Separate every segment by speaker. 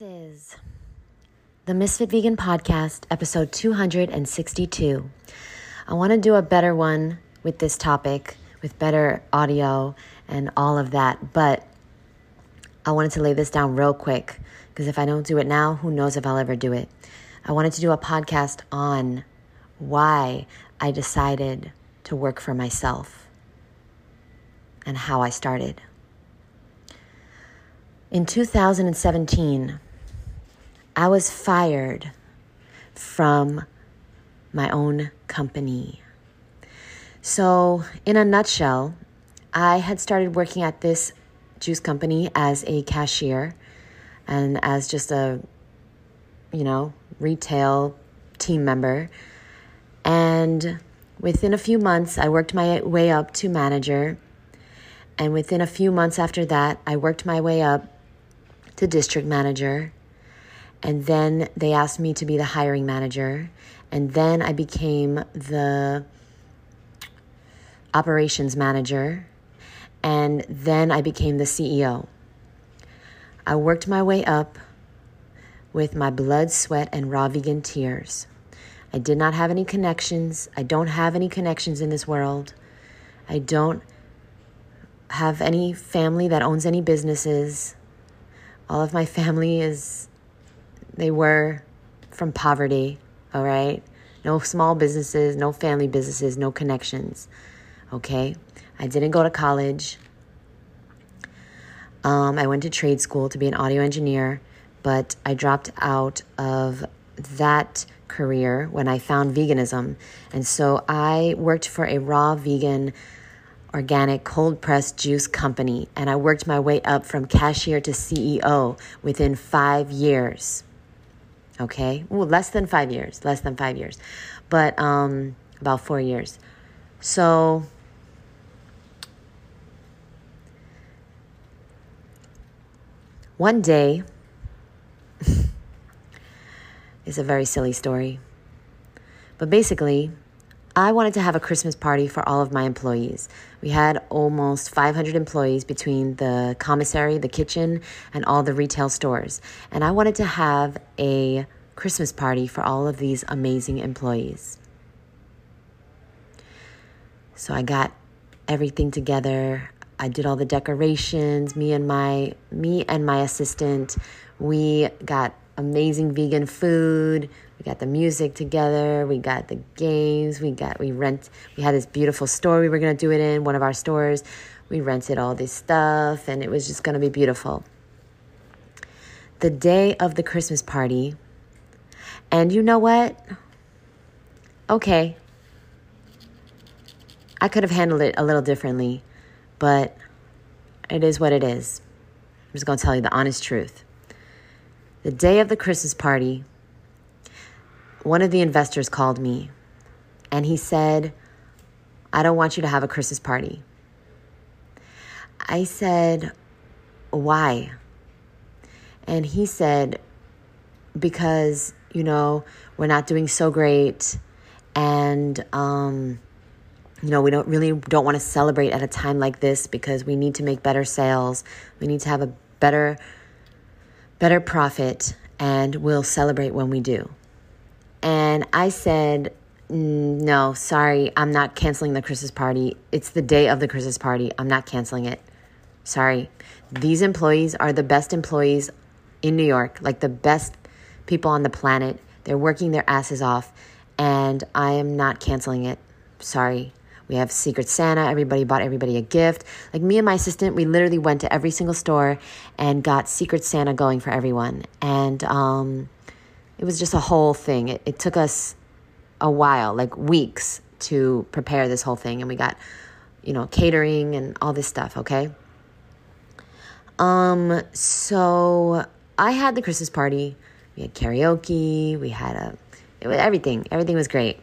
Speaker 1: is the Misfit Vegan Podcast, episode 262. I want to do a better one with this topic, with better audio and all of that, but I wanted to lay this down real quick because if I don't do it now, who knows if I'll ever do it. I wanted to do a podcast on why I decided to work for myself and how I started. In 2017, I was fired from my own company. So, in a nutshell, I had started working at this juice company as a cashier and as just a, you know, retail team member. And within a few months, I worked my way up to manager. And within a few months after that, I worked my way up to district manager. And then they asked me to be the hiring manager. And then I became the operations manager. And then I became the CEO. I worked my way up with my blood, sweat, and raw vegan tears. I did not have any connections. I don't have any connections in this world. I don't have any family that owns any businesses. All of my family is they were from poverty, all right? No small businesses, no family businesses, no connections, okay? I didn't go to college. Um, I went to trade school to be an audio engineer, but I dropped out of that career when I found veganism. And so I worked for a raw vegan organic cold pressed juice company, and I worked my way up from cashier to CEO within five years okay? Less than five years less than five years. But um, about four years. So one day is a very silly story. But basically I wanted to have a Christmas party for all of my employees. We had almost 500 employees between the commissary, the kitchen, and all the retail stores. And I wanted to have a Christmas party for all of these amazing employees. So I got everything together. I did all the decorations. Me and my me and my assistant, we got amazing vegan food. We got the music together. We got the games. We got we rent. We had this beautiful store we were gonna do it in one of our stores. We rented all this stuff, and it was just gonna be beautiful. The day of the Christmas party, and you know what? Okay, I could have handled it a little differently, but it is what it is. I'm just gonna tell you the honest truth. The day of the Christmas party, one of the investors called me and he said, I don't want you to have a Christmas party. I said, Why? And he said, Because, you know, we're not doing so great and, um, you know, we don't really don't want to celebrate at a time like this because we need to make better sales. We need to have a better better profit, and we'll celebrate when we do. And I said, no, sorry, I'm not canceling the Christmas party. It's the day of the Christmas party. I'm not canceling it. Sorry. These employees are the best employees in New York, like the best people on the planet. They're working their asses off, and I am not canceling it. Sorry. We have Secret Santa. Everybody bought everybody a gift. Like me and my assistant, we literally went to every single store and got Secret Santa going for everyone. And um, it was just a whole thing. It, it took us a while, like weeks, to prepare this whole thing. And we got, you know, catering and all this stuff, okay? Um, so I had the Christmas party. We had karaoke. We had a, it was everything. Everything was great.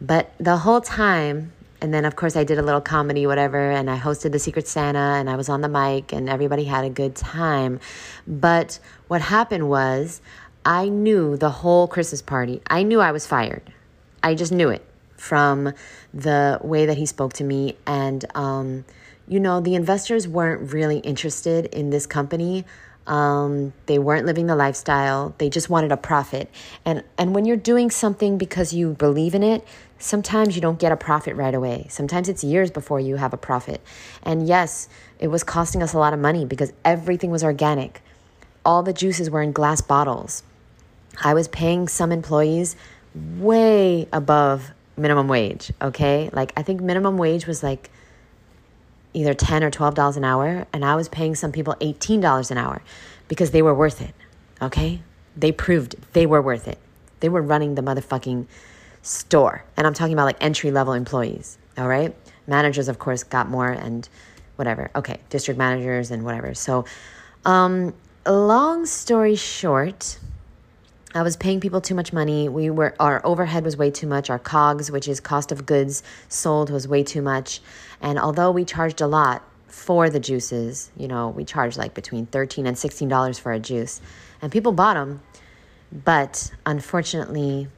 Speaker 1: But the whole time, and then of course I did a little comedy, whatever, and I hosted the Secret Santa and I was on the mic and everybody had a good time. But what happened was I knew the whole Christmas party, I knew I was fired. I just knew it from the way that he spoke to me. And, um, you know, the investors weren't really interested in this company Um, they weren't living the lifestyle. They just wanted a profit. And and when you're doing something because you believe in it, sometimes you don't get a profit right away. Sometimes it's years before you have a profit. And yes, it was costing us a lot of money because everything was organic. All the juices were in glass bottles. I was paying some employees way above minimum wage, okay? Like I think minimum wage was like either 10 or 12 dollars an hour and I was paying some people $18 an hour because they were worth it. Okay? They proved they were worth it. They were running the motherfucking store. And I'm talking about like entry level employees, all right? Managers of course got more and whatever. Okay, district managers and whatever. So um long story short, I was paying people too much money. We were our overhead was way too much. Our COGS, which is cost of goods sold, was way too much. And although we charged a lot for the juices, you know, we charged like between thirteen and sixteen dollars for a juice, and people bought them. But unfortunately,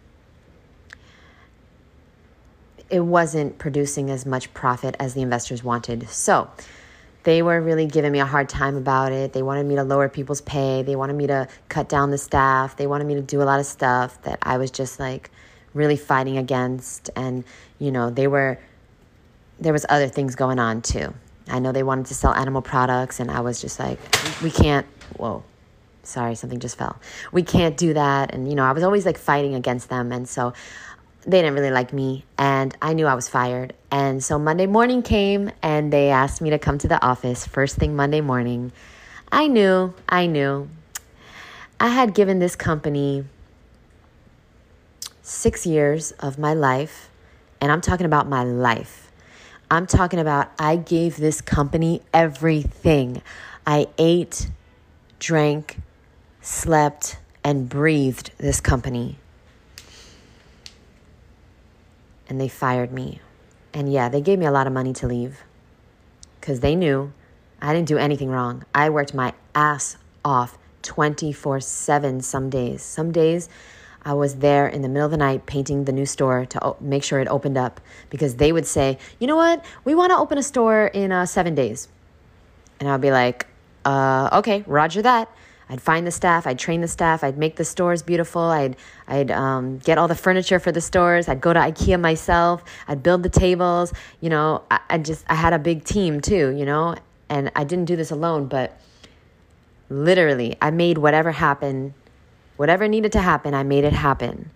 Speaker 1: it wasn't producing as much profit as the investors wanted. So they were really giving me a hard time about it. They wanted me to lower people's pay. They wanted me to cut down the staff. They wanted me to do a lot of stuff that I was just like really fighting against. And, you know, they were, there was other things going on too. I know they wanted to sell animal products, and I was just like, we can't, whoa, sorry, something just fell. We can't do that. And, you know, I was always like fighting against them. And so they didn't really like me and I knew I was fired. And so Monday morning came and they asked me to come to the office first thing Monday morning. I knew, I knew. I had given this company six years of my life, and I'm talking about my life. I'm talking about I gave this company everything. I ate, drank, slept, and breathed this company and they fired me. And yeah, they gave me a lot of money to leave because they knew I didn't do anything wrong. I worked my ass off 24 7 some days. Some days I was there in the middle of the night painting the new store to make sure it opened up because they would say, you know what, we want to open a store in uh, seven days. And I'll be like, uh, okay, roger that. I'd find the staff, I'd train the staff, I'd make the stores beautiful, I'd, I'd um, get all the furniture for the stores, I'd go to IKEA myself, I'd build the tables, you know, I, I just, I had a big team too, you know, and I didn't do this alone, but literally, I made whatever happen, whatever needed to happen, I made it happen.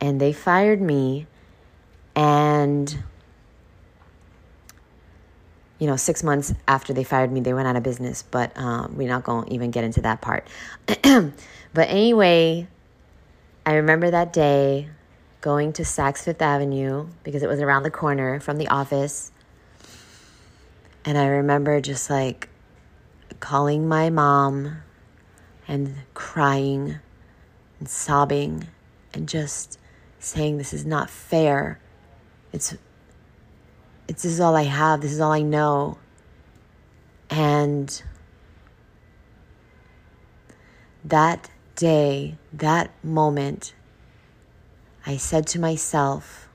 Speaker 1: And they fired me, and you know, six months after they fired me, they went out of business. But um, we're not going to even get into that part. but anyway, I remember that day going to Saks Fifth Avenue because it was around the corner from the office. And I remember just like calling my mom and crying and sobbing and just saying, This is not fair. It's it's this is all I have, this is all I know. And that day, that moment, I said to myself,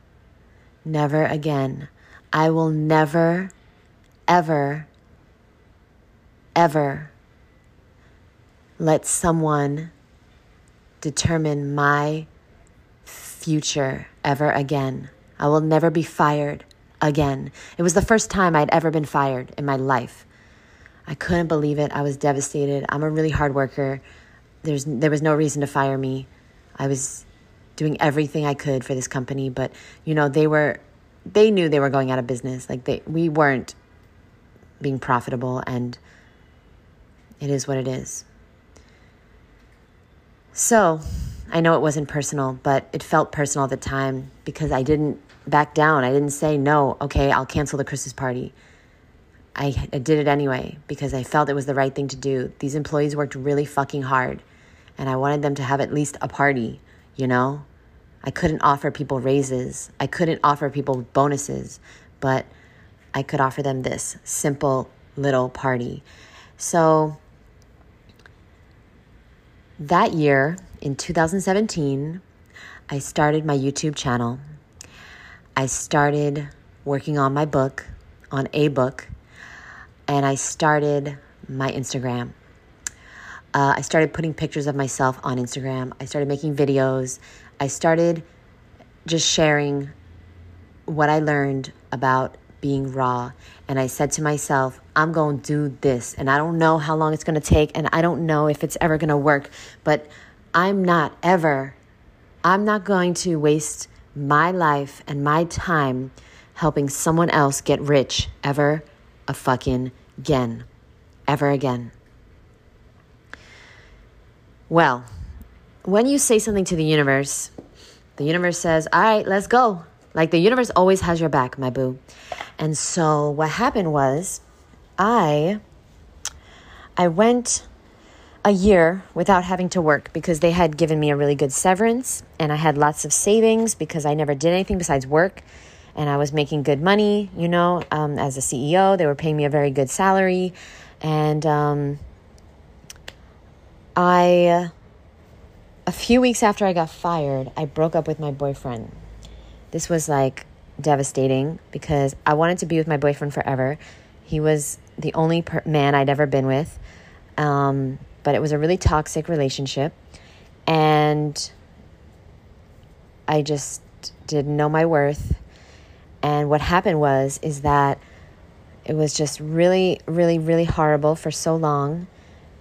Speaker 1: never again. I will never, ever, ever let someone determine my future ever again. I will never be fired again. It was the first time I'd ever been fired in my life. I couldn't believe it. I was devastated. I'm a really hard worker. There's there was no reason to fire me. I was doing everything I could for this company, but you know, they were they knew they were going out of business. Like they we weren't being profitable and it is what it is. So, I know it wasn't personal, but it felt personal at the time because I didn't back down. I didn't say, no, okay, I'll cancel the Christmas party. I, I did it anyway because I felt it was the right thing to do. These employees worked really fucking hard and I wanted them to have at least a party, you know? I couldn't offer people raises, I couldn't offer people bonuses, but I could offer them this simple little party. So that year in 2017, I started my YouTube channel I started working on my book, on a book, and I started my Instagram. Uh, I started putting pictures of myself on Instagram. I started making videos. I started just sharing what I learned about being raw. And I said to myself, I'm going to do this. And I don't know how long it's going to take. And I don't know if it's ever going to work. But I'm not ever, I'm not going to waste my life and my time helping someone else get rich ever a fucking again. Ever again. Well, when you say something to the universe, the universe says, All right, let's go. Like the universe always has your back, my boo. And so what happened was I I went a year without having to work because they had given me a really good severance and I had lots of savings because I never did anything besides work and I was making good money, you know, um, as a CEO. They were paying me a very good salary. And um, I, a few weeks after I got fired, I broke up with my boyfriend. This was like devastating because I wanted to be with my boyfriend forever. He was the only per- man I'd ever been with. Um, but it was a really toxic relationship. And I just didn't know my worth. And what happened was is that it was just really really really horrible for so long.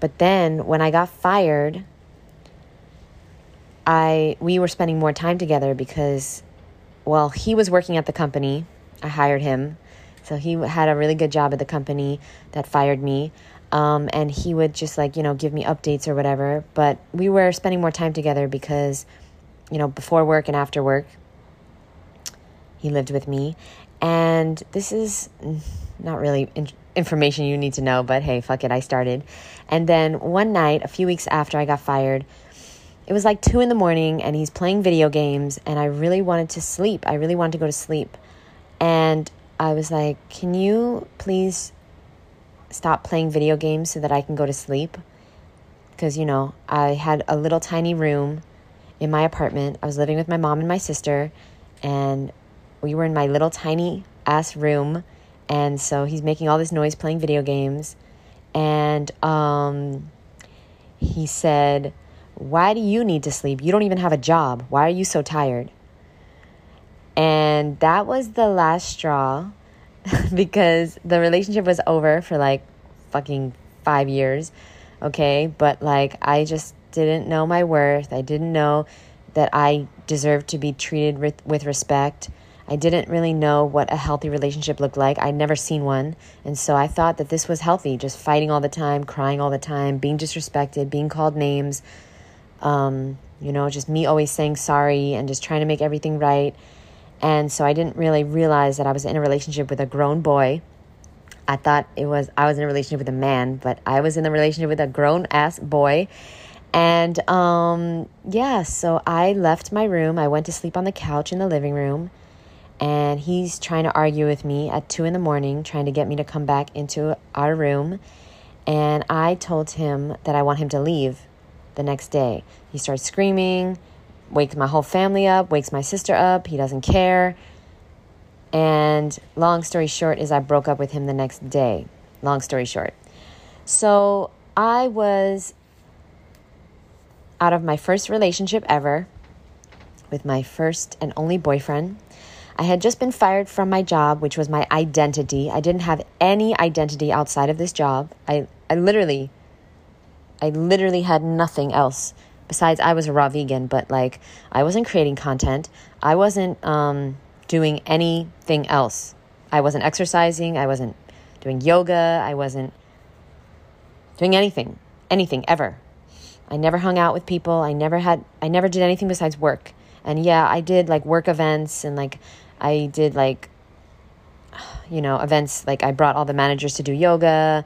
Speaker 1: But then when I got fired, I we were spending more time together because well, he was working at the company. I hired him. So he had a really good job at the company that fired me. Um, and he would just like, you know, give me updates or whatever. But we were spending more time together because, you know, before work and after work, he lived with me. And this is not really in- information you need to know, but hey, fuck it, I started. And then one night, a few weeks after I got fired, it was like two in the morning and he's playing video games and I really wanted to sleep. I really wanted to go to sleep. And I was like, Can you please stop playing video games so that I can go to sleep? Because, you know, I had a little tiny room in my apartment. I was living with my mom and my sister, and we were in my little tiny ass room. And so he's making all this noise playing video games. And um, he said, why do you need to sleep? You don't even have a job. Why are you so tired? And that was the last straw because the relationship was over for like fucking five years. Okay. But like, I just didn't know my worth. I didn't know that I deserved to be treated with, with respect. I didn't really know what a healthy relationship looked like. I'd never seen one. And so I thought that this was healthy, just fighting all the time, crying all the time, being disrespected, being called names, um, you know, just me always saying sorry and just trying to make everything right. And so I didn't really realize that I was in a relationship with a grown boy. I thought it was I was in a relationship with a man, but I was in a relationship with a grown ass boy. And um, yeah, so I left my room. I went to sleep on the couch in the living room. And he's trying to argue with me at two in the morning, trying to get me to come back into our room. And I told him that I want him to leave the next day. He starts screaming, wakes my whole family up, wakes my sister up. He doesn't care. And long story short is I broke up with him the next day. Long story short. So I was out of my first relationship ever with my first and only boyfriend. I had just been fired from my job, which was my identity. I didn't have any identity outside of this job. I, I literally I literally had nothing else besides I was a raw vegan, but like I wasn't creating content. I wasn't um, doing anything else. I wasn't exercising. I wasn't doing yoga. I wasn't doing anything, anything ever. I never hung out with people. I never had, I never did anything besides work. And yeah, I did like work events and like I did like, you know, events like I brought all the managers to do yoga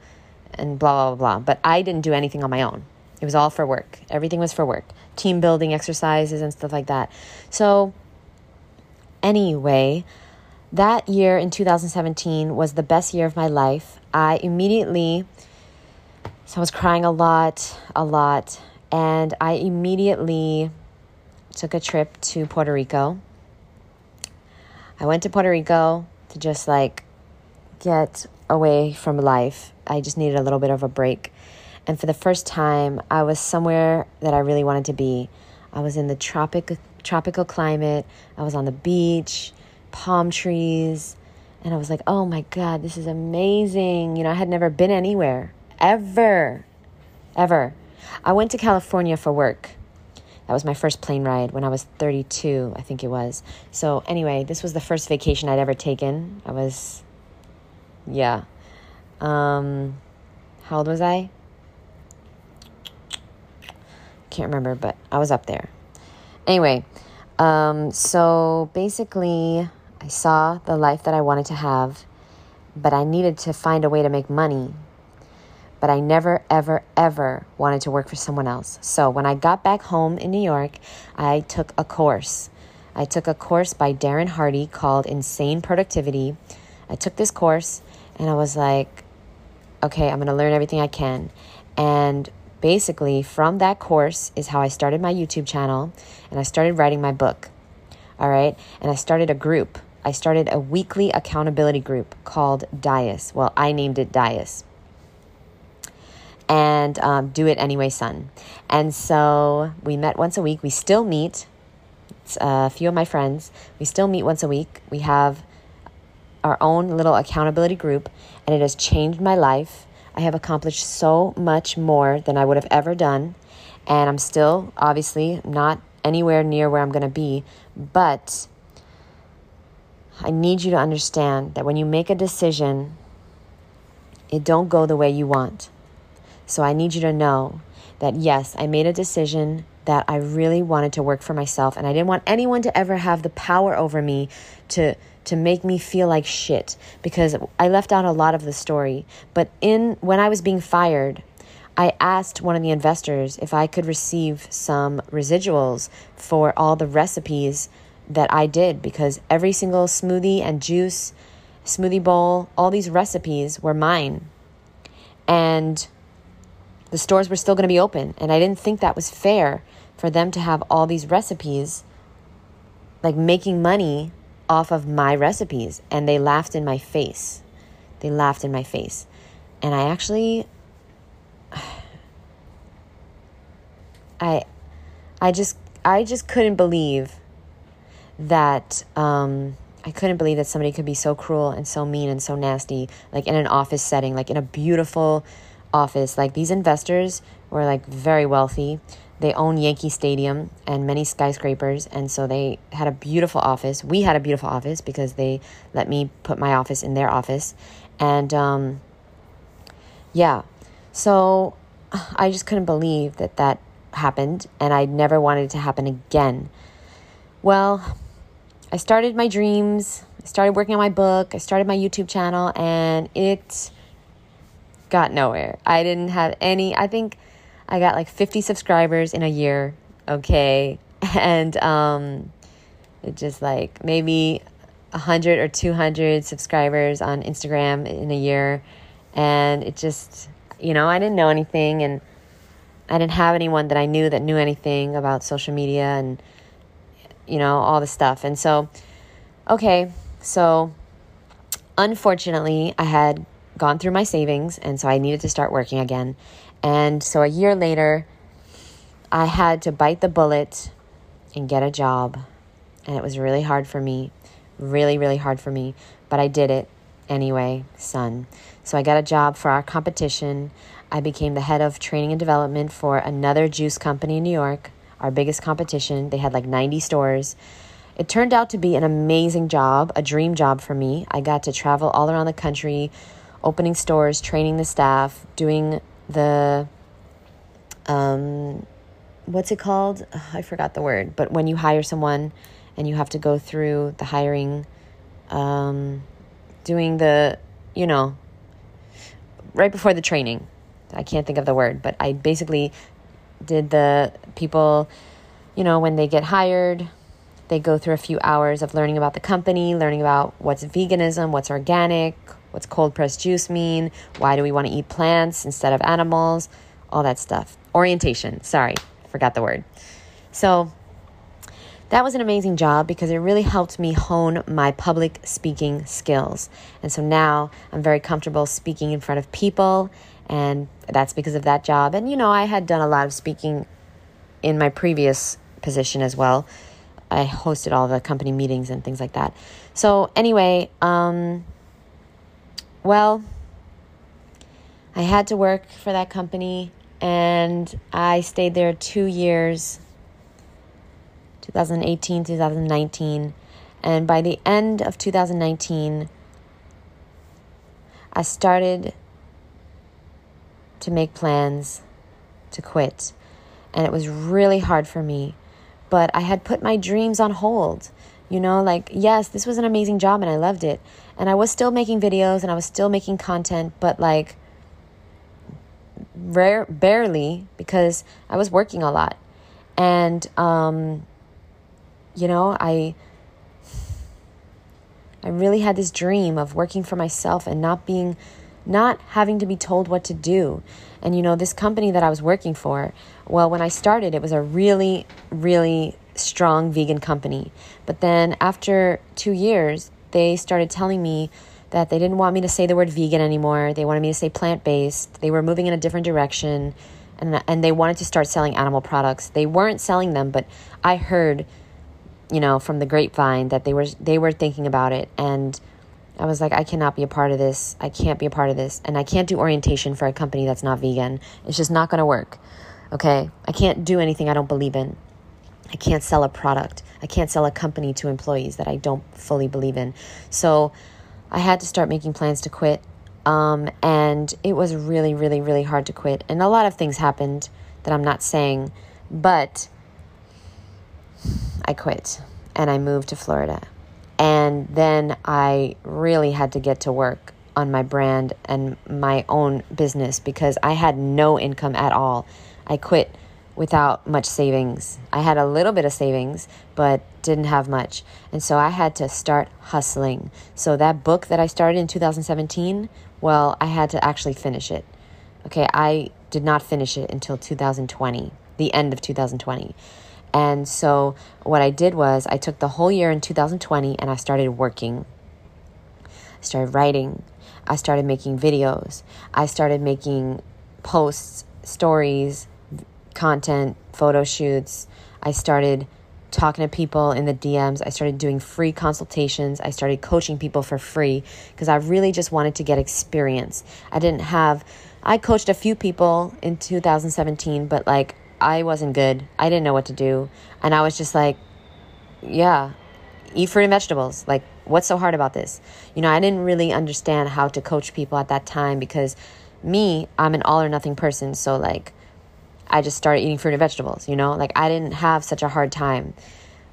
Speaker 1: and blah, blah, blah. But I didn't do anything on my own. It was all for work. Everything was for work. Team building exercises and stuff like that. So, anyway, that year in 2017 was the best year of my life. I immediately, so I was crying a lot, a lot. And I immediately took a trip to Puerto Rico. I went to Puerto Rico to just like get away from life. I just needed a little bit of a break. And for the first time, I was somewhere that I really wanted to be. I was in the tropic tropical climate. I was on the beach, palm trees, and I was like, "Oh my god, this is amazing." You know, I had never been anywhere ever. Ever. I went to California for work. That was my first plane ride when I was 32, I think it was. So, anyway, this was the first vacation I'd ever taken. I was, yeah. Um, how old was I? Can't remember, but I was up there. Anyway, um, so basically, I saw the life that I wanted to have, but I needed to find a way to make money but I never, ever, ever wanted to work for someone else. So when I got back home in New York, I took a course. I took a course by Darren Hardy called Insane Productivity. I took this course and I was like, okay, I'm going to learn everything I can. And basically, from that course is how I started my YouTube channel and I started writing my book. All right. And I started a group. I started a weekly accountability group called Dias. Well, I named it Dias and um, do it anyway, son. And so we met once a week. We still meet. It's a few of my friends. We still meet once a week. We have our own little accountability group, and it has changed my life. I have accomplished so much more than I would have ever done, and I'm still obviously not anywhere near where I'm going to be, but I need you to understand that when you make a decision, it don't go the way you want. So I need you to know that yes, I made a decision that I really wanted to work for myself. And I didn't want anyone to ever have the power over me to to make me feel like shit because I left out a lot of the story. But in when I was being fired, I asked one of the investors if I could receive some residuals for all the recipes that I did because every single smoothie and juice, smoothie bowl, all these recipes were mine. And the stores were still going to be open. And I didn't think that was fair for them to have all these recipes, like making money off of my recipes. And they laughed in my face. They laughed in my face. And I actually. I, I just, I just couldn't believe that um, I couldn't believe that somebody could be so cruel and so mean and so nasty, like in an office setting, like in a beautiful, office. Like these investors were like very wealthy. They own Yankee Stadium and many skyscrapers, and so they had a beautiful office. We had a beautiful office because they let me put my office in their office, and um, yeah, so I just couldn't believe that that happened, and I never wanted it to happen again. Well, I started my dreams. I started working on my book. I started my YouTube channel, and it got nowhere. I didn't have any, I think I got like 50 subscribers in a year, okay? And um, it just like maybe 100 or 200 subscribers on Instagram in a year. And it just, you know, I didn't know anything and I didn't have anyone that I knew that knew anything about social media and, you know, all the stuff. And so, okay, so unfortunately, I had gone through my savings, and so I needed to start working again. And so a year later, I had to bite the bullet and get a job. And it was really hard for me, really, really hard for me. But I did it anyway, son. So I got a job for our competition. I became the head of training and development for another juice company in New York, our biggest competition. They had like 90 stores. It turned out to be an amazing job, a dream job for me. I got to travel all around the country opening stores, training the staff, doing the um, what's it called? I forgot the word, but when you hire someone and you have to go through the hiring, um, doing the, you know, right before the training. I can't think of the word, but I basically did the people, you know, when they get hired, they go through a few hours of learning about the company, learning about what's veganism, what's organic, What's cold pressed juice mean? Why do we want to eat plants instead of animals? All that stuff. Orientation. Sorry, forgot the word. So that was an amazing job because it really helped me hone my public speaking skills. And so now I'm very comfortable speaking in front of people And that's because of that job. And, you know, I had done a lot of speaking in my previous position as well. I hosted all the company meetings and things like that. So, anyway, um, well, I had to work for that company and I stayed there two years 2018, 2019. And by the end of 2019, I started to make plans to quit. And it was really hard for me. But I had put my dreams on hold. You know, like, yes, this was an amazing job and I loved it. And I was still making videos and I was still making content, but like, rare, barely because I was working a lot. And, um, you know, I I really had this dream of working for myself and not being not having to be told what to do. And you know, this company that I was working for, well, when I started, it was a really really strong vegan company. But then after 2 years, they started telling me that they didn't want me to say the word vegan anymore. They wanted me to say plant-based. They were moving in a different direction and and they wanted to start selling animal products. They weren't selling them, but I heard you know, from the grapevine that they were they were thinking about it and I was like I cannot be a part of this. I can't be a part of this and I can't do orientation for a company that's not vegan. It's just not going to work. Okay? I can't do anything I don't believe in. I can't sell a product. I can't sell a company to employees that I don't fully believe in. So I had to start making plans to quit. Um, and it was really, really, really hard to quit. And a lot of things happened that I'm not saying, but I quit and I moved to Florida. And then I really had to get to work on my brand and my own business because I had no income at all. I quit without much savings. I had a little bit of savings, but didn't have much. And so I had to start hustling. So that book that I started in 2017, well, I had to actually finish it. Okay, I did not finish it until 2020, the end of 2020. And so what I did was I took the whole year in 2020 and I started working. I started writing. I started making videos. I started making posts, stories, content, photo shoots. I started talking to people in the DMs. I started doing free consultations. I started coaching people for free because I really just wanted to get experience. I didn't have, I coached a few people in 2017, but like I wasn't good. I didn't know what to do. And I was just like, yeah, eat fruit and vegetables. Like, what's so hard about this? You know, I didn't really understand how to coach people at that time because me, I'm an all or nothing person. So, like, I just started eating fruit and vegetables, you know? Like, I didn't have such a hard time.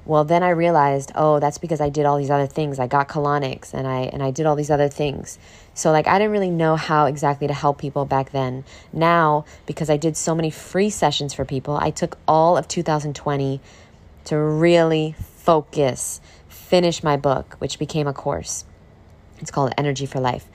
Speaker 1: Well, then I realized, oh, that's because I did all these other things. I got colonics and I and I did all these other things. So like I didn't really know how exactly to help people back then. Now, because I did so many free sessions for people, I took all of 2020 to really focus, finish my book, which became a course. It's called Energy for Life.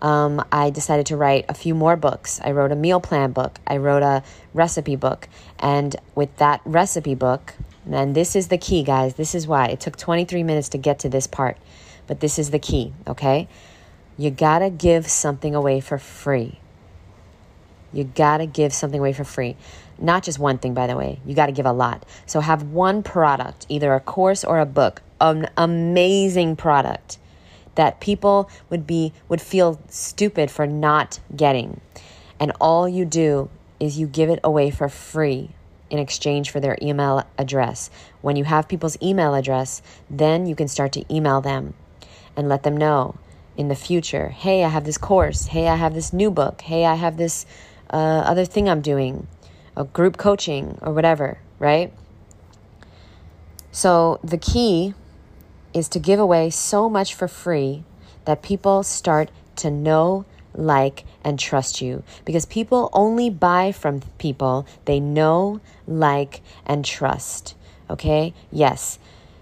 Speaker 1: Um, I decided to write a few more books. I wrote a meal plan book. I wrote a recipe book. And with that recipe book, and this is the key, guys. This is why it took 23 minutes to get to this part. But this is the key, okay? You gotta give something away for free. You gotta give something away for free. Not just one thing, by the way. You gotta give a lot. So have one product, either a course or a book, an amazing product that people would be would feel stupid for not getting. And all you do is you give it away for free in exchange for their email address. When you have people's email address, then you can start to email them and let them know in the future hey, I have this course. Hey, I have this new book. Hey, I have this uh, other thing I'm doing, a group coaching or whatever, right? So the key is to give away so much for free that people start to know like, and trust you because people only buy from people they know, like, and trust. Okay? Yes.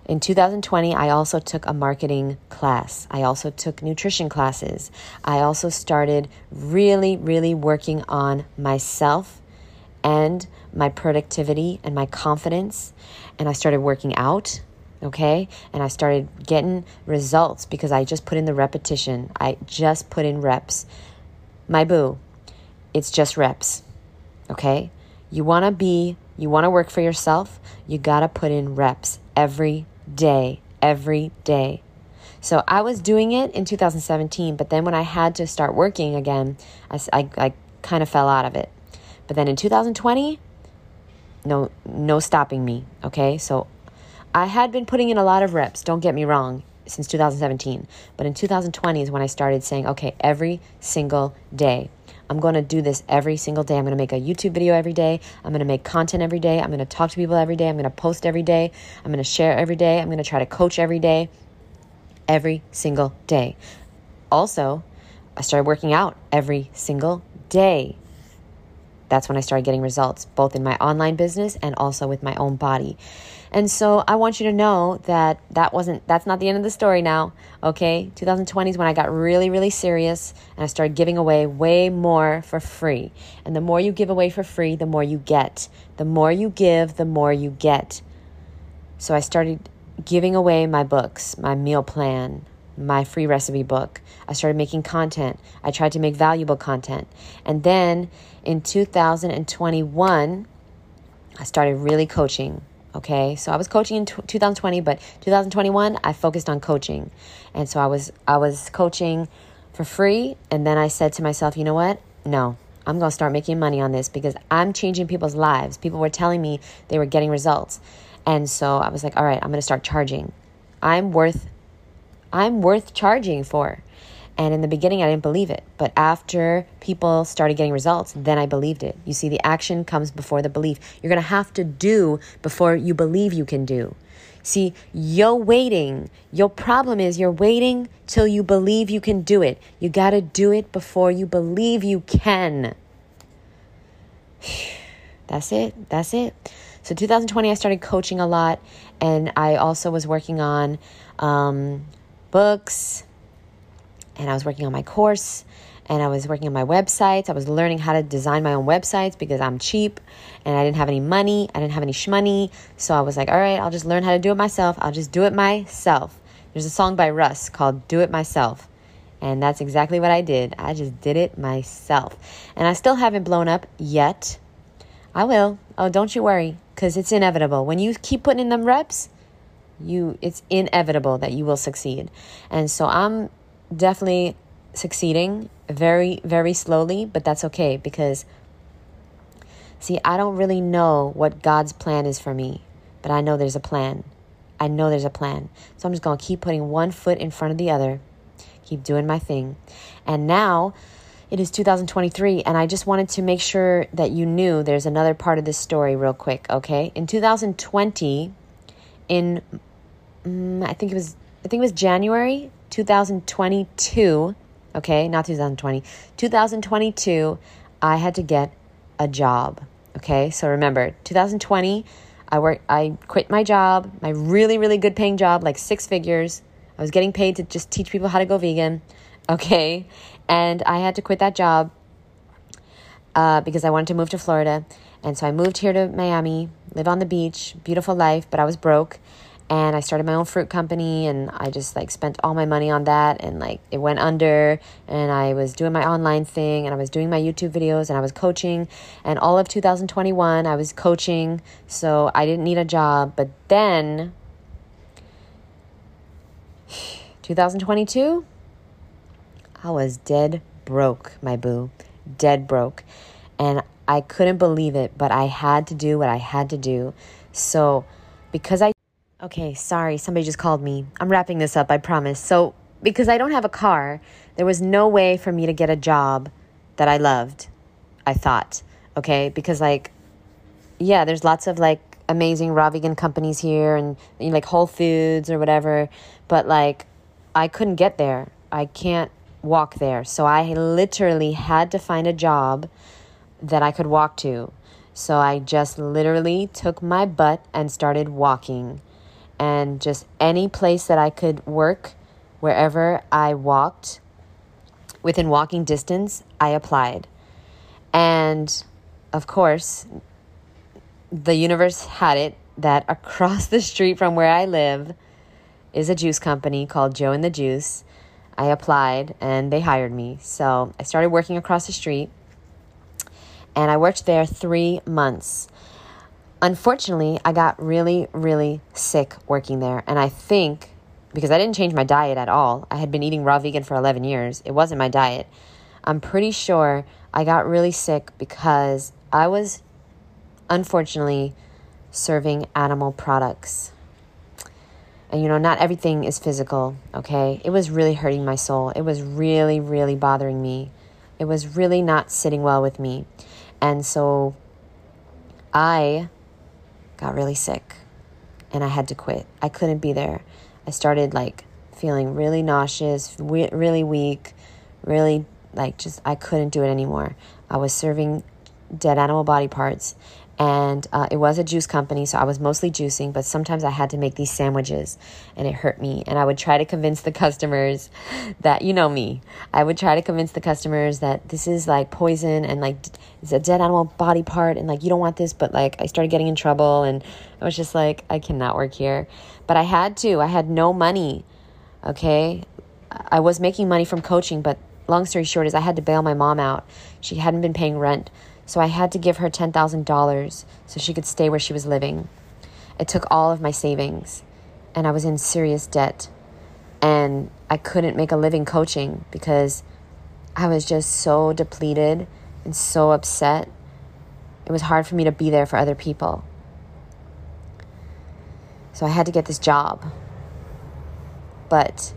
Speaker 1: In 2020, I also took a marketing class. I also took nutrition classes. I also started really, really working on myself and my productivity and my confidence. And I started working out okay? And I started getting results because I just put in the repetition. I just put in reps. My boo, it's just reps. Okay? You want to be, you want to work for yourself, you got to put in reps every day, every day. So I was doing it in 2017, but then when I had to start working again, I, I, I kind of fell out of it. But then in 2020, no, no stopping me. Okay. So I had been putting in a lot of reps, don't get me wrong, since 2017. But in 2020 is when I started saying, okay, every single day, I'm going to do this every single day. I'm going to make a YouTube video every day. I'm going to make content every day. I'm going to talk to people every day. I'm going to post every day. I'm going to share every day. I'm going to try to coach every day. Every single day. Also, I started working out every single day. That's when I started getting results, both in my online business and also with my own body. And so I want you to know that that wasn't that's not the end of the story now, okay? 2020 is when I got really really serious and I started giving away way more for free. And the more you give away for free, the more you get. The more you give, the more you get. So I started giving away my books, my meal plan, my free recipe book. I started making content. I tried to make valuable content. And then in 2021, I started really coaching. Okay, so I was coaching in t- 2020, but 2021 I focused on coaching, and so I was I was coaching for free, and then I said to myself, you know what? No, I'm gonna start making money on this because I'm changing people's lives. People were telling me they were getting results, and so I was like, all right, I'm gonna start charging. I'm worth I'm worth charging for. And in the beginning, I didn't believe it. But after people started getting results, then I believed it. You see, the action comes before the belief. You're going to have to do before you believe you can do. See, you're waiting. Your problem is you're waiting till you believe you can do it. You got to do it before you believe you can. That's it. That's it. So 2020, I started coaching a lot, and I also was working on um, books, and I was working on my course and I was working on my websites. I was learning how to design my own websites because I'm cheap and I didn't have any money. I didn't have any shmoney. So I was like, all right, I'll just learn how to do it myself. I'll just do it myself. There's a song by Russ called Do It Myself. And that's exactly what I did. I just did it myself. And I still haven't blown up yet. I will. Oh, don't you worry, because it's inevitable. When you keep putting in them reps, you it's inevitable that you will succeed. And so I'm definitely succeeding very, very slowly, but that's okay because, see, I don't really know what God's plan is for me, but I know there's a plan. I know there's a plan. So I'm just going to keep putting one foot in front of the other, keep doing my thing. And now it is 2023, and I just wanted to make sure that you knew there's another part of this story, real quick, okay? In 2020, in mm, I think it was I think it was January 2022, okay, not 2020, 2022, I had to get a job. Okay, so remember, 2020, I worked, I quit my job, my really, really good paying job, like six figures. I was getting paid to just teach people how to go vegan. Okay, and I had to quit that job uh, because I wanted to move to Florida. And so I moved here to Miami, live on the beach, beautiful life, but I was broke and I started my own fruit company and I just like spent all my money on that and like it went under and I was doing my online thing and I was doing my YouTube videos and I was coaching. And all of 2021 I was coaching so I didn't need a job. But then 2022 I was dead broke my boo. Dead broke. And I couldn't believe it but I had to do what I had to do. So because I Okay, sorry, somebody just called me. I'm wrapping this up, I promise. So, because I don't have a car, there was no way for me to get a job that I loved, I thought. Okay, because like, yeah, there's lots of like amazing raw vegan companies here and you know, like Whole Foods or whatever, but like, I couldn't get there. I can't walk there. So I literally had to find a job that I could walk to. So I just literally took my butt and started walking and just any place that I could work, wherever I walked, within walking distance, I applied. And of course, the universe had it that across the street from where I live is a juice company called Joe and the Juice. I applied and they hired me. So I started working across the street and I worked there three months. Unfortunately, I got really, really sick working there, and I think because I didn't change my diet at all, I had been eating raw vegan for 11 years, it wasn't my diet. I'm pretty sure I got really sick because I was unfortunately serving animal products. And you know, not everything is physical, okay? It was really hurting my soul. It was really, really bothering me. It was really not sitting well with me. And so I got really sick and I had to quit. I couldn't be there. I started like feeling really nauseous, really weak, really like just I couldn't do it anymore. I was serving dead animal body parts and uh, it was a juice company so i was mostly juicing but sometimes i had to make these sandwiches and it hurt me. And i would try to convince the customers that you know me i would try to convince the customers that this is like poison and like it's a dead animal body part and like you don't want this but like i started getting in trouble and i was just like i cannot work here. But i had to. I had no money okay? I was making money from coaching but long story short is i had to bail my mom out. She hadn't been paying rent so I had to give her $10,000 so she could stay where she was living. It took all of my savings, and I was in serious debt. And I couldn't make a living coaching because I was just so depleted and so upset. It was hard for me to be there for other people. So I had to get this job. But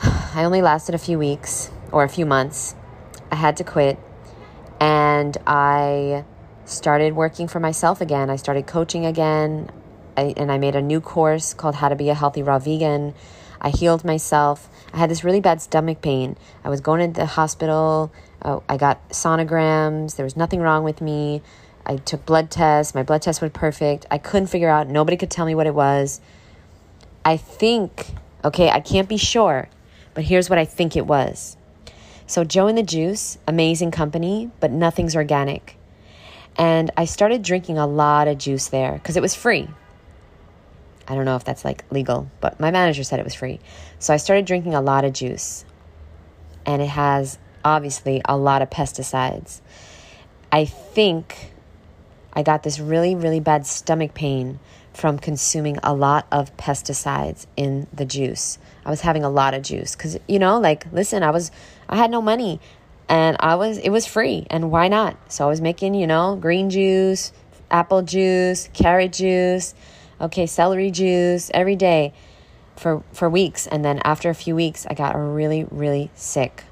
Speaker 1: I only lasted a few weeks or a few months. I had to quit and I started working for myself again. I started coaching again, I, and I made a new course called How to Be a Healthy Raw Vegan. I healed myself. I had this really bad stomach pain. I was going to the hospital. Uh, I got sonograms. There was nothing wrong with me. I took blood tests. My blood tests were perfect. I couldn't figure out, nobody could tell me what it was. I think, okay, I can't be sure, but here's what I think it was. So, Joe and the Juice, amazing company, but nothing's organic. And I started drinking a lot of juice there because it was free. I don't know if that's like legal, but my manager said it was free. So I started drinking a lot of juice. And it has obviously a lot of pesticides. I think I got this really, really bad stomach pain from consuming a lot of pesticides in the juice. I was having a lot of juice because, you know, like, listen, I was, I had no money and I was, it was free and why not? So I was making, you know, green juice, apple juice, carrot juice, okay, celery juice every day for, for weeks. And then after a few weeks, I got really, really sick.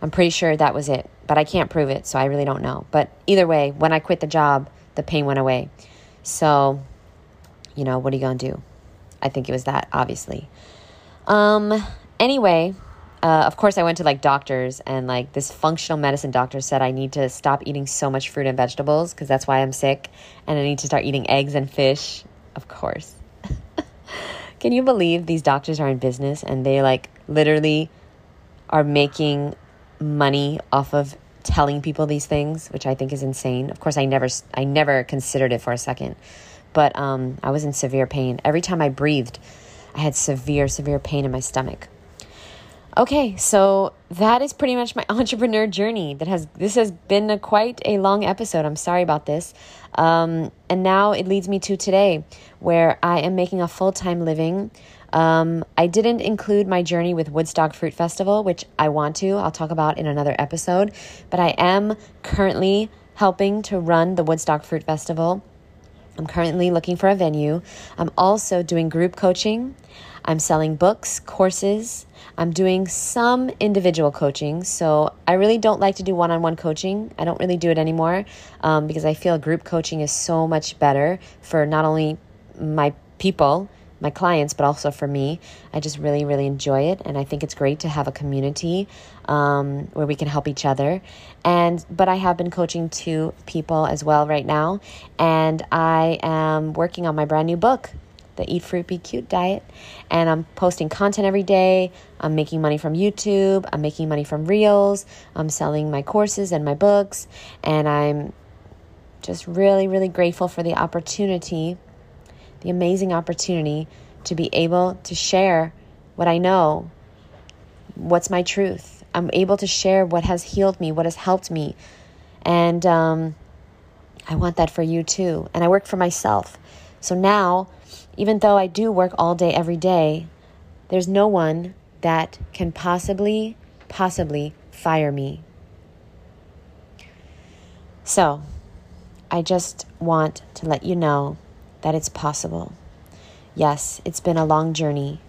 Speaker 1: I'm pretty sure that was it, but I can't prove it. So I really don't know. But either way, when I quit the job, the pain went away. So, you know, what are you going to do? I think it was that, obviously. Um, anyway, uh, of course, I went to like doctors, and like this functional medicine doctor said I need to stop eating so much fruit and vegetables because that's why I'm sick, and I need to start eating eggs and fish. Of course. Can you believe these doctors are in business and they like literally are making money off of telling people these things, which I think is insane. Of course, I never I never considered it for a second, but um, I was in severe pain every time I breathed. I had severe, severe pain in my stomach. Okay, so that is pretty much my entrepreneur journey. That has this has been a quite a long episode. I'm sorry about this, um, and now it leads me to today, where I am making a full time living. Um, I didn't include my journey with Woodstock Fruit Festival, which I want to. I'll talk about in another episode. But I am currently helping to run the Woodstock Fruit Festival. I'm currently looking for a venue. I'm also doing group coaching. I'm selling books, courses. I'm doing some individual coaching. So I really don't like to do one on one coaching. I don't really do it anymore um, because I feel group coaching is so much better for not only my people my clients, but also for me. I just really, really enjoy it, and I think it's great to have a community um, where we can help each other. And but I have been coaching two people as well right now, and I am working on my brand new book. The Eat Fruit Be Cute diet. And I'm posting content every day. I'm making money from YouTube. I'm making money from Reels. I'm selling my courses and my books. And I'm just really, really grateful for the opportunity the amazing opportunity to be able to share what I know, what's my truth. I'm able to share what has healed me, what has helped me. And um, I want that for you too. And I work for myself. So now, even though I do work all day, every day, there's no one that can possibly, possibly fire me. So, I just want to let you know that it's possible. Yes, it's been a long journey.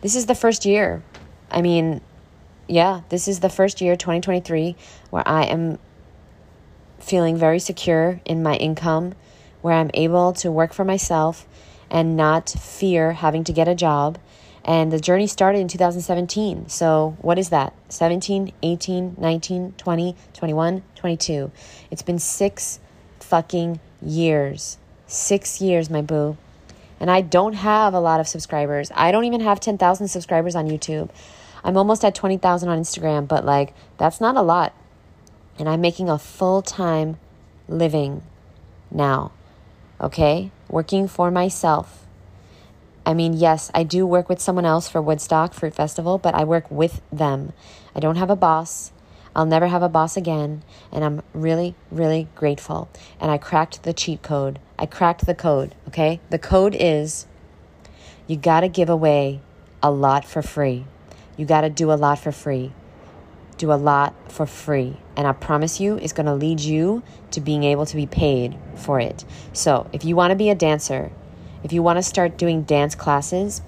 Speaker 1: This is the first year. I mean, yeah, this is the first year, 2023, where I am feeling very secure in my income, where I'm able to work for myself and not fear having to get a job. And the journey started in 2017. So, what is that? 17, 18, 19, 20, 21, 22. It's been six fucking years. Six years, my boo. And I don't have a lot of subscribers. I don't even have 10,000 subscribers on YouTube. I'm almost at 20,000 on Instagram, but like, that's not a lot. And I'm making a full time living now. Okay? Working for myself. I mean, yes, I do work with someone else for Woodstock Fruit Festival, but I work with them. I don't have a boss. I'll never have a boss again. And I'm really, really grateful. And I cracked the cheat code. I cracked the code, okay? The code is you got to give away a lot for free. You got to do a lot for free. Do a lot for free. And I promise you, it's going to lead you to being able to be paid for it. So if you want to be a dancer, if you want to start doing dance classes,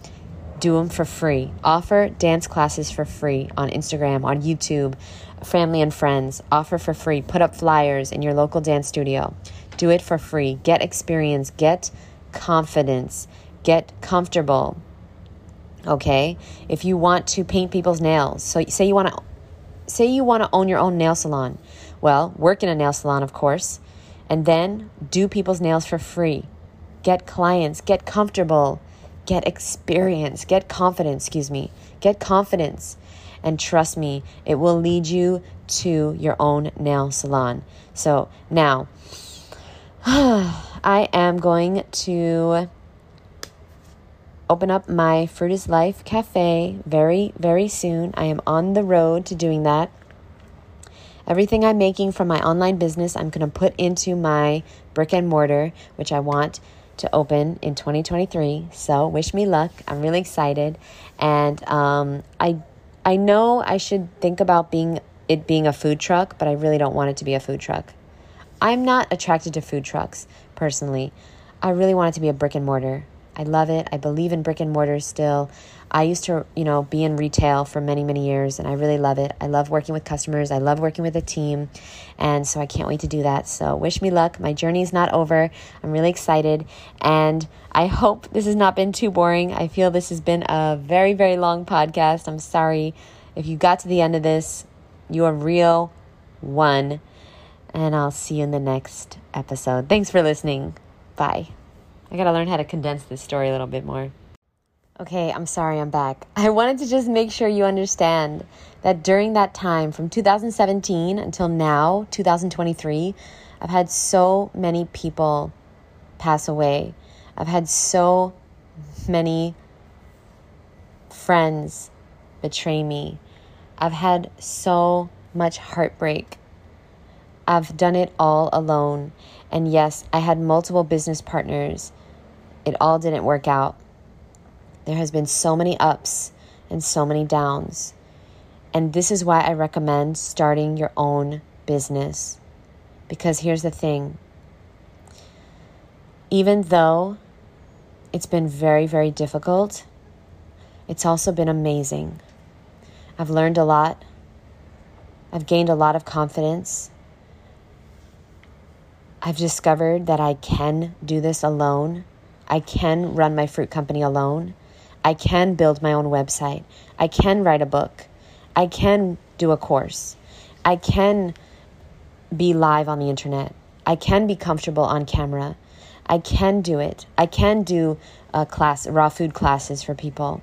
Speaker 1: do them for free. Offer dance classes for free on Instagram, on YouTube, family and friends. Offer for free. Put up flyers in your local dance studio. Do it for free. Get experience. Get confidence. Get comfortable okay if you want to paint people's nails so say you want to say you want to own your own nail salon well work in a nail salon of course and then do people's nails for free get clients get comfortable get experience get confidence excuse me get confidence and trust me it will lead you to your own nail salon so now i am going to open up my Fruit is Life cafe very, very soon. I am on the road to doing that. Everything I'm making from my online business, I'm going to put into my brick and mortar, which I want to open in 2023. So wish me luck. I'm really excited, and um, I I know I should think about being it being a food truck, but I really don't want it to be a food truck. I'm not attracted to food trucks personally. I really want it to be a brick and mortar. I love it. I believe in brick and mortar still. I used to, you know, be in retail for many, many years and I really love it. I love working with customers. I love working with a team. And so I can't wait to do that. So wish me luck. My journey is not over. I'm really excited and I hope this has not been too boring. I feel this has been a very, very long podcast. I'm sorry if you got to the end of this. You are real one. And I'll see you in the next episode. Thanks for listening. Bye. I gotta learn how to condense this story a little bit more. Okay, I'm sorry, I'm back. I wanted to just make sure you understand that during that time, from 2017 until now, 2023, I've had so many people pass away. I've had so many friends betray me. I've had so much heartbreak. I've done it all alone. And yes, I had multiple business partners it all didn't work out. There has been so many ups and so many downs. And this is why I recommend starting your own business. Because here's the thing even though it's been very, very difficult, it's also been amazing. I've learned a lot, I've gained a lot of confidence. I've discovered that I can do this alone I can run my fruit company alone. I can build my own website. I can write a book. I can do a course. I can be live on the internet. I can be comfortable on camera. I can do it. I can do a class, raw food classes for people.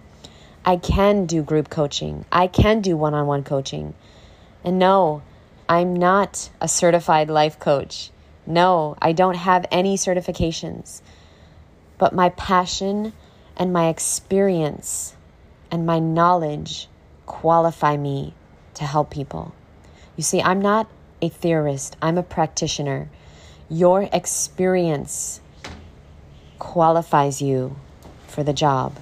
Speaker 1: I can do group coaching. I can do one on one coaching. And no, I'm not a certified life coach. No, I don't have any certifications but my passion and my experience and my knowledge qualify me to help people. You see, I'm not a theorist, I'm a practitioner. Your experience qualifies you for the job.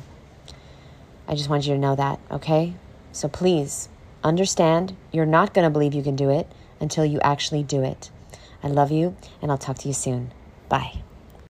Speaker 1: I just want you to know that, okay? So please understand you're not going to believe you can do it until you actually do it. I love you, and I'll talk to you soon. Bye.